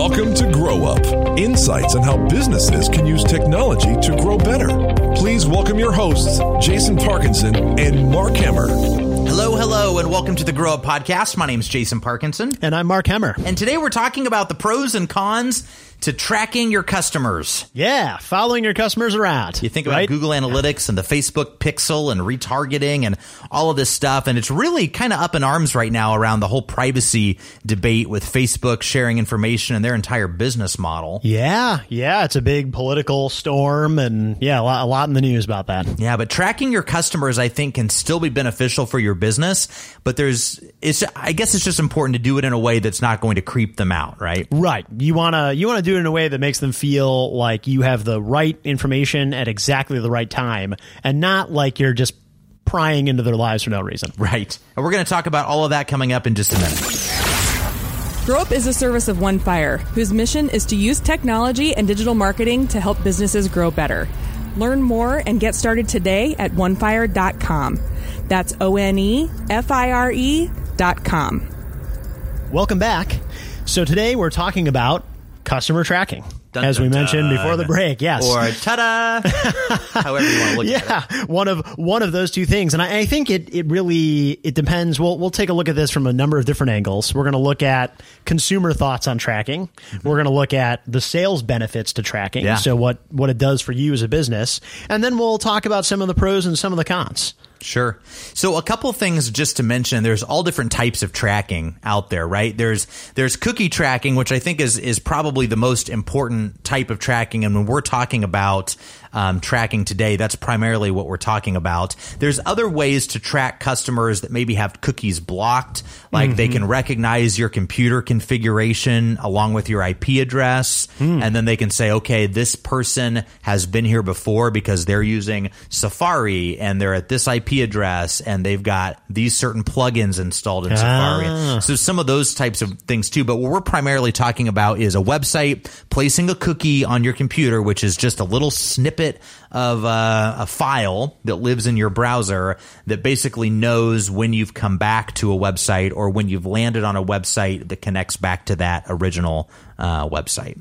Welcome to Grow Up insights on how businesses can use technology to grow better. Please welcome your hosts, Jason Parkinson and Mark Hemmer. Hello, hello, and welcome to the Grow Up Podcast. My name is Jason Parkinson. And I'm Mark Hemmer. And today we're talking about the pros and cons to tracking your customers. Yeah, following your customers around. You think about right? Google Analytics and the Facebook Pixel and retargeting and all of this stuff. And it's really kind of up in arms right now around the whole privacy debate with Facebook sharing information and their entire business model. Yeah, yeah, it's a big political storm. And yeah, a lot, a lot in the news about that. Yeah, but tracking your customers, I think, can still be beneficial for your business. But there's, it's, I guess it's just important to do it in a way that's not going to creep them out, right? Right. You want to, you want to do it in a way that makes them feel like you have the right information at exactly the right time and not like you're just prying into their lives for no reason. Right. And we're going to talk about all of that coming up in just a minute. Grow Up is a service of One Fire, whose mission is to use technology and digital marketing to help businesses grow better. Learn more and get started today at onefire.com. That's O N E F I R E dot com. Welcome back. So today we're talking about customer tracking. Dun, as we dun, mentioned before the break, yes. Or ta-da! However you want to look at it. yeah, one of one of those two things, and I, I think it it really it depends. We'll we'll take a look at this from a number of different angles. We're going to look at consumer thoughts on tracking. Mm-hmm. We're going to look at the sales benefits to tracking. Yeah. So what what it does for you as a business, and then we'll talk about some of the pros and some of the cons. Sure. So a couple things just to mention. There's all different types of tracking out there, right? There's there's cookie tracking, which I think is is probably the most important type of tracking. And when we're talking about um, tracking today, that's primarily what we're talking about. There's other ways to track customers that maybe have cookies blocked, like they mm-hmm. can recognize your computer configuration along with your IP address, hmm. and then they can say, okay, this person has been here before because they're using Safari and they're at this IP address and they've got these certain plugins installed in Safari. Ah. So some of those types of things too. But what we're primarily talking about is a website placing a cookie on your computer, which is just a little snippet of uh, a file that lives in your browser that basically knows when you've come back to a website or when you've landed on a website that connects back to that original uh, website.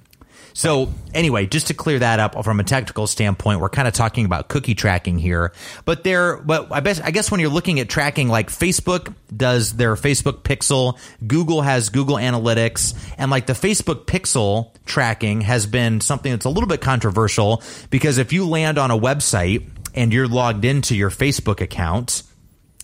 So anyway, just to clear that up from a technical standpoint, we're kind of talking about cookie tracking here. But there, but I guess I guess when you're looking at tracking, like Facebook does their Facebook Pixel, Google has Google Analytics, and like the Facebook Pixel tracking has been something that's a little bit controversial because if you land on a website and you're logged into your Facebook account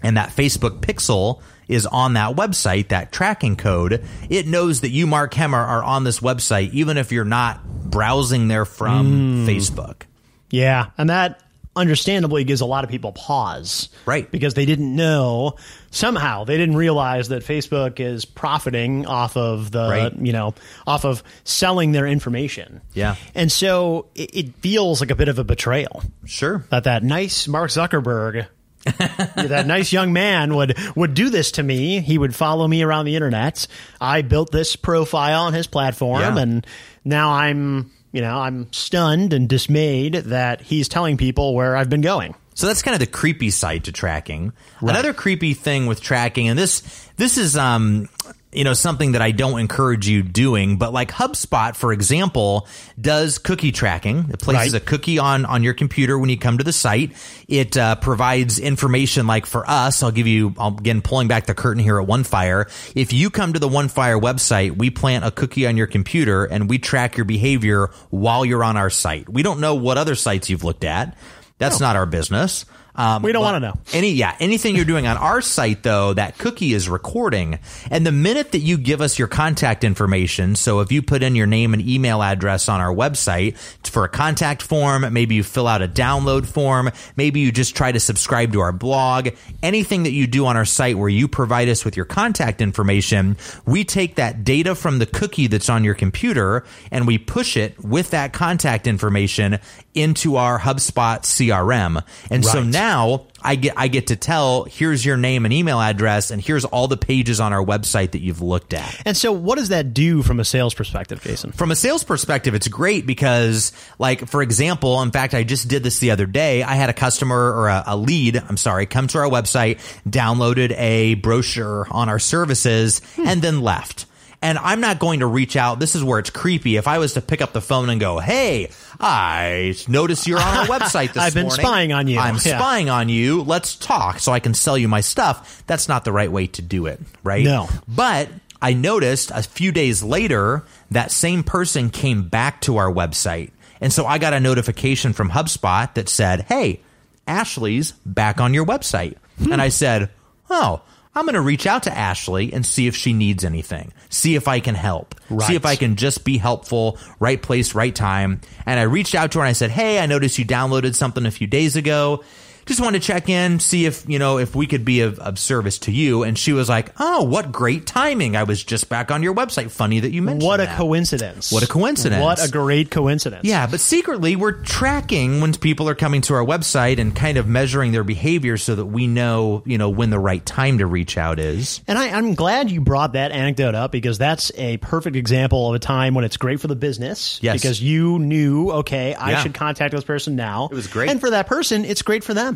and that Facebook pixel is on that website, that tracking code, it knows that you, Mark Hemmer, are on this website, even if you're not browsing there from hmm. Facebook. Yeah, and that understandably gives a lot of people pause. Right. Because they didn't know somehow they didn't realize that Facebook is profiting off of the Right. you know, off of selling their information. Yeah. And so it, it feels like a bit of a betrayal Sure. that that nice Mark Zuckerberg that nice young man would would do this to me. He would follow me around the internet. I built this profile on his platform Yeah. and now I'm, you know, I'm stunned and dismayed that he's telling people where I've been going. So that's kind of the creepy side to tracking. Another creepy thing with tracking, and this this is um you know something that I don't encourage you doing, but like HubSpot, for example, does cookie tracking. It places Right. a cookie on on your computer when you come to the site. It uh, provides information like for us. I'll give you I'll, again pulling back the curtain here at OneFire. If you come to the OneFire website, we plant a cookie on your computer and we track your behavior while you're on our site. We don't know what other sites you've looked at. That's not our business. Um, We don't wanna know. Any, yeah, anything you're doing on our site, though, that cookie is recording. And the minute that you give us your contact information, so if you put in your name and email address on our website for a contact form, maybe you fill out a download form, maybe you just try to subscribe to our blog, anything that you do on our site where you provide us with your contact information, we take that data from the cookie that's on your computer and we push it with that contact information into our HubSpot CRM. And so Right. Now I get I get to tell here's your name and email address and here's all the pages on our website that you've looked at. And so, what does that do from a sales perspective, Jason? From a sales perspective, it's great because, like, for example, in fact, I just did this the other day. I had a customer or a, a lead, I'm sorry, come to our website, downloaded a brochure on our services, hmm. and then left. And I'm not going to reach out. This is where it's creepy. If I was to pick up the phone and go, "Hey, I notice you're on our website this I've been morning. spying on you." I'm Yeah. spying on you. Let's talk so I can sell you my stuff." That's not the right way to do it, right? No. But I noticed a few days later that same person came back to our website. And so I got a notification from HubSpot that said, Hey, Ashley's back on your website. Hmm. And I said, Oh, I'm going to reach out to Ashley and see if she needs anything. See if I can help. Right. See if I can just be helpful, right place, right time. And I reached out to her and I said, Hey, I noticed you downloaded something a few days ago just wanted to check in, see if, you know, if we could be of, of service to you. And she was like, Oh, what great timing. I was just back on your website. Funny that you mentioned What a that." coincidence. What a coincidence. What a great coincidence. Yeah, but secretly we're tracking when people are coming to our website and kind of measuring their behavior so that we know, you know, when the right time to reach out is. And I, I'm glad you brought that anecdote up because that's a perfect example of a time when it's great for the business. Yes. Because you knew, okay, I Yeah. should contact this person now. It was great. And for that person, it's great for them.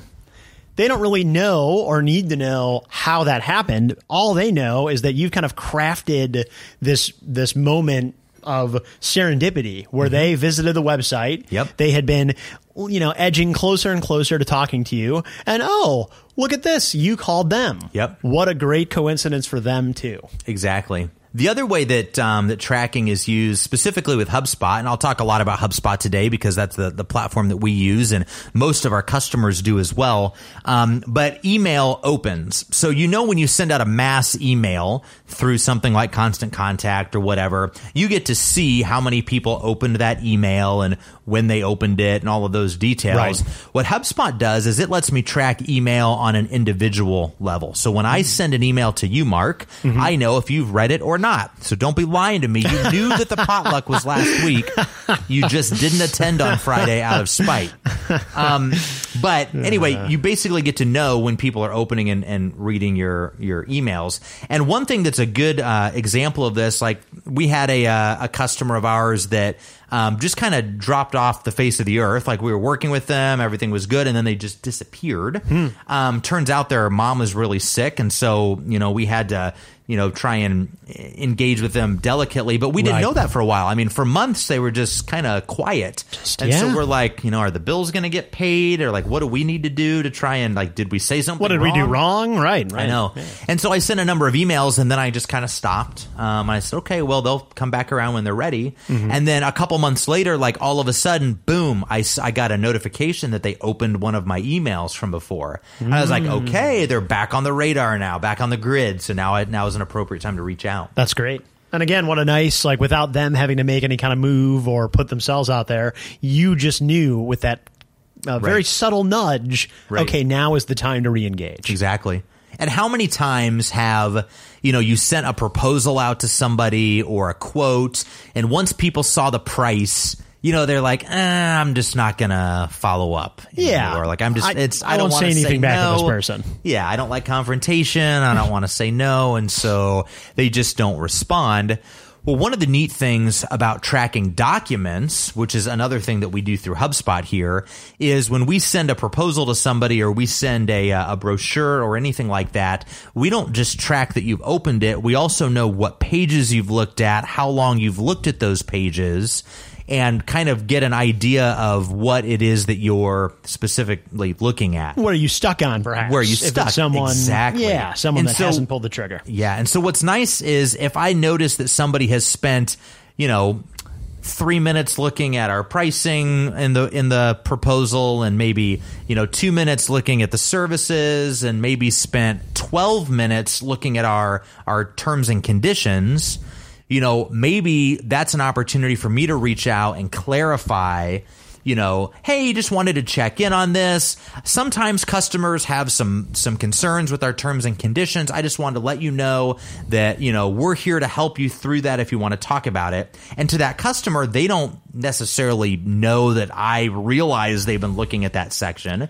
They don't really know or need to know how that happened. All they know is that you've kind of crafted this this moment of serendipity where they visited the website. Mm-hmm. Yep. They had been, you know, edging closer and closer to talking to you. And oh, look at this. You called them. Yep. What a great coincidence for them, too. Exactly. The other way that um, that tracking is used specifically with HubSpot, and I'll talk a lot about HubSpot today because that's the, the platform that we use and most of our customers do as well. Um, but email opens. So you know when you send out a mass email through something like Constant Contact or whatever, you get to see how many people opened that email and when they opened it and all of those details. Right. What HubSpot does is it lets me track email on an individual level. So when I send an email to you, Mark, I know if you've read it or not. So don't be lying to me. You knew that the potluck was last week. You just didn't attend on Friday out of spite. Um, but anyway, you basically get to know when people are opening and, and reading your your emails. And one thing that's a good uh, example of this, like we had a uh, a customer of ours that um, just kind of dropped off the face of the earth. Like we were working with them, everything was good, and then they just disappeared. Um, turns out their mom was really sick, and so you know we had to you know try and engage with them delicately. But we didn't Right. know that for a while. I mean, for months they were just kind of quiet, and so we're like, you know, are the bills going to get paid, or like what do we need to do to try and like did we say something? What did we do wrong? Right, right. I know. And so I sent a number of emails and then I just kind of stopped. Um, I said, okay, well, they'll come back around when they're ready. Mm-hmm. And then a couple months later, like all of a sudden, boom, I, I got a notification that they opened one of my emails from before. And I was like, Mm. okay, they're back on the radar now, back on the grid. So now, it, now is an appropriate time to reach out. That's great. And again, what a nice, like, without them having to make any kind of move or put themselves out there, you just knew with that uh, very Right. subtle nudge, Right. okay, now is the time to re engage. Exactly. And how many times have, you know, you sent a proposal out to somebody or a quote, and once people saw the price, you know, they're like, eh, I'm just not gonna follow up. Yeah. Or like, I'm just, it's, I I, don't say anything back to this person. Yeah. I don't like confrontation. I don't want to say no. And so they just don't respond. Well, one of the neat things about tracking documents, which is another thing that we do through HubSpot here, is when we send a proposal to somebody or we send a, uh, a brochure or anything like that, we don't just track that you've opened it. We also know what pages you've looked at, how long you've looked at those pages, and kind of get an idea of what it is that you're specifically looking at. What are you stuck on, perhaps? Where are you stuck? someone, Exactly. Yeah, someone And that so- hasn't pulled the trigger. Yeah, and so what's nice is if I notice that somebody has spent, you know, three minutes looking at our pricing in the in the proposal and maybe you know two minutes looking at the services and maybe spent 12 minutes looking at our our terms and conditions you know maybe that's an opportunity for me to reach out and clarify you know, hey, just wanted to check in on this. Sometimes customers have some some concerns with our terms and conditions. I just wanted to let you know that, you know, we're here to help you through that if you want to talk about it. And to that customer, they don't necessarily know that I realize they've been looking at that section.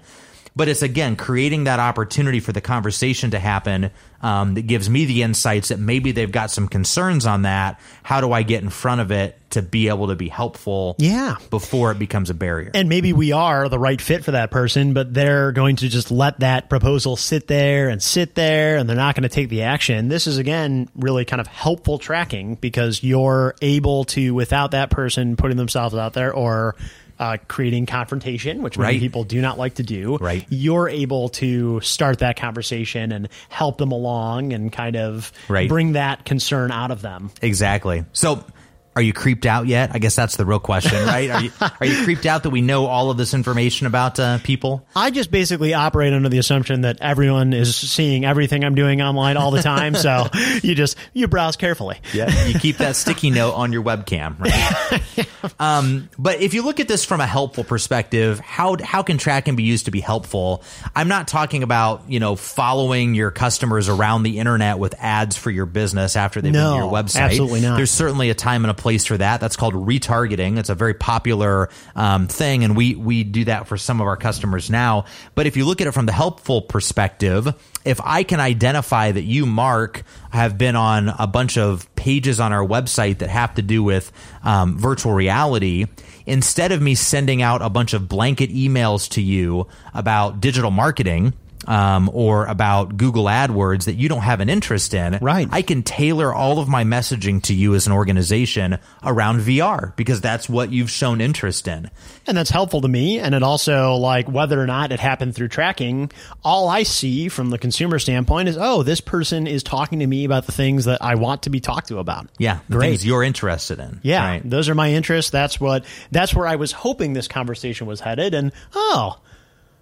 But it's again creating that opportunity for the conversation to happen um, that gives me the insights that maybe they've got some concerns on that. How do I get in front of it to be able to be helpful? Yeah. before it becomes a barrier. and maybe we are the right fit for that person, but they're going to just let that proposal sit there and sit there and they're not going to take the action. This is again really kind of helpful tracking because you're able to, without that person putting themselves out there or uh, creating confrontation, which many Right. people do not like to do, Right. you're able to start that conversation and help them along and kind of Right. bring that concern out of them. Exactly. So, are you creeped out yet? I guess that's the real question, right? Are you are you creeped out that we know all of this information about uh, people? I just basically operate under the assumption that everyone is seeing everything I'm doing online all the time. So you just you browse carefully. Yeah, you keep that sticky note on your webcam, right? um, but if you look at this from a helpful perspective, how how can tracking be used to be helpful? I'm not talking about you know following your customers around the internet with ads for your business after they've No, been to your website. absolutely not. There's certainly a time and a place for that. That's called retargeting. It's a very popular um, thing, and we we do that for some of our customers now. But if you look at it from the helpful perspective, if I can identify that you, Mark, have been on a bunch of pages on our website that have to do with um, virtual reality, instead of me sending out a bunch of blanket emails to you about digital marketing. Um, or about Google AdWords that you don't have an interest in, Right. I can tailor all of my messaging to you as an organization around VR because that's what you've shown interest in. And that's helpful to me. And it also like whether or not it happened through tracking, all I see from the consumer standpoint is, oh, this person is talking to me about the things that I want to be talked to about. Yeah, the Great. things you're interested in. Yeah, Right. those are my interests. That's what that's where I was hoping this conversation was headed. And oh,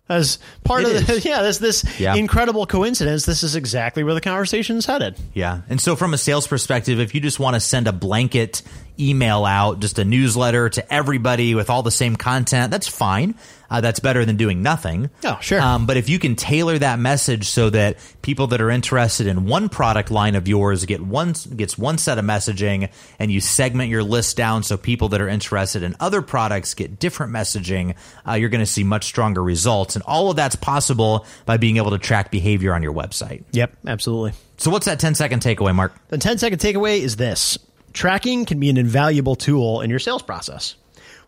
as part It of the, yeah, this this Yeah. incredible coincidence. This is exactly where the conversation is headed. Yeah. And so from a sales perspective, if you just want to send a blanket email out, just a newsletter to everybody with all the same content, that's fine. Uh, that's better than doing nothing. Oh, sure. Um, but if you can tailor that message so that people that are interested in one product line of yours get one gets one set of messaging, and you segment your list down so people that are interested in other products get different messaging, uh, you're going to see much stronger results. And all of that's possible by being able to track behavior on your website. Yep, absolutely. So what's that 10 second takeaway, Mark? The 10 second takeaway is this tracking can be an invaluable tool in your sales process.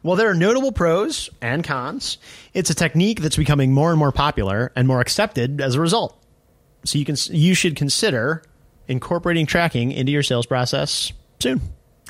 While there are notable pros and cons, it's a technique that's becoming more and more popular and more accepted as a result. So you can you should consider incorporating tracking into your sales process soon.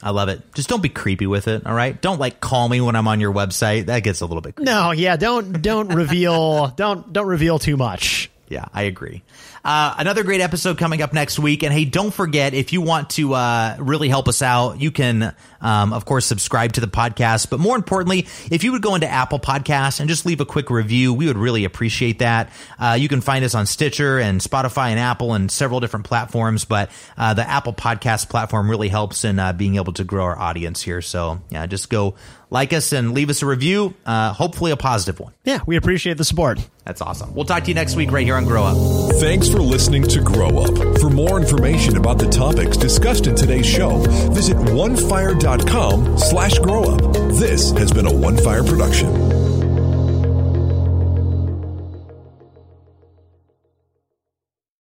I love it. Just don't be creepy with it, all right? Don't like call me when I'm on your website. That gets a little bit creepy. No, yeah, don't don't reveal don't don't reveal too much. Yeah, I agree. Uh, another great episode coming up next week. And hey, don't forget if you want to uh, really help us out, you can, um, of course, subscribe to the podcast. But more importantly, if you would go into Apple Podcasts and just leave a quick review, we would really appreciate that. Uh, you can find us on Stitcher and Spotify and Apple and several different platforms. But uh, the Apple Podcast platform really helps in uh, being able to grow our audience here. So yeah, just go like us and leave us a review, uh, hopefully a positive one. Yeah, we appreciate the support. That's awesome. We'll talk to you next week right here on Grow Up. Thanks for listening to Grow Up. For more information about the topics discussed in today's show, visit onefire.com slash grow up. This has been a One Fire production.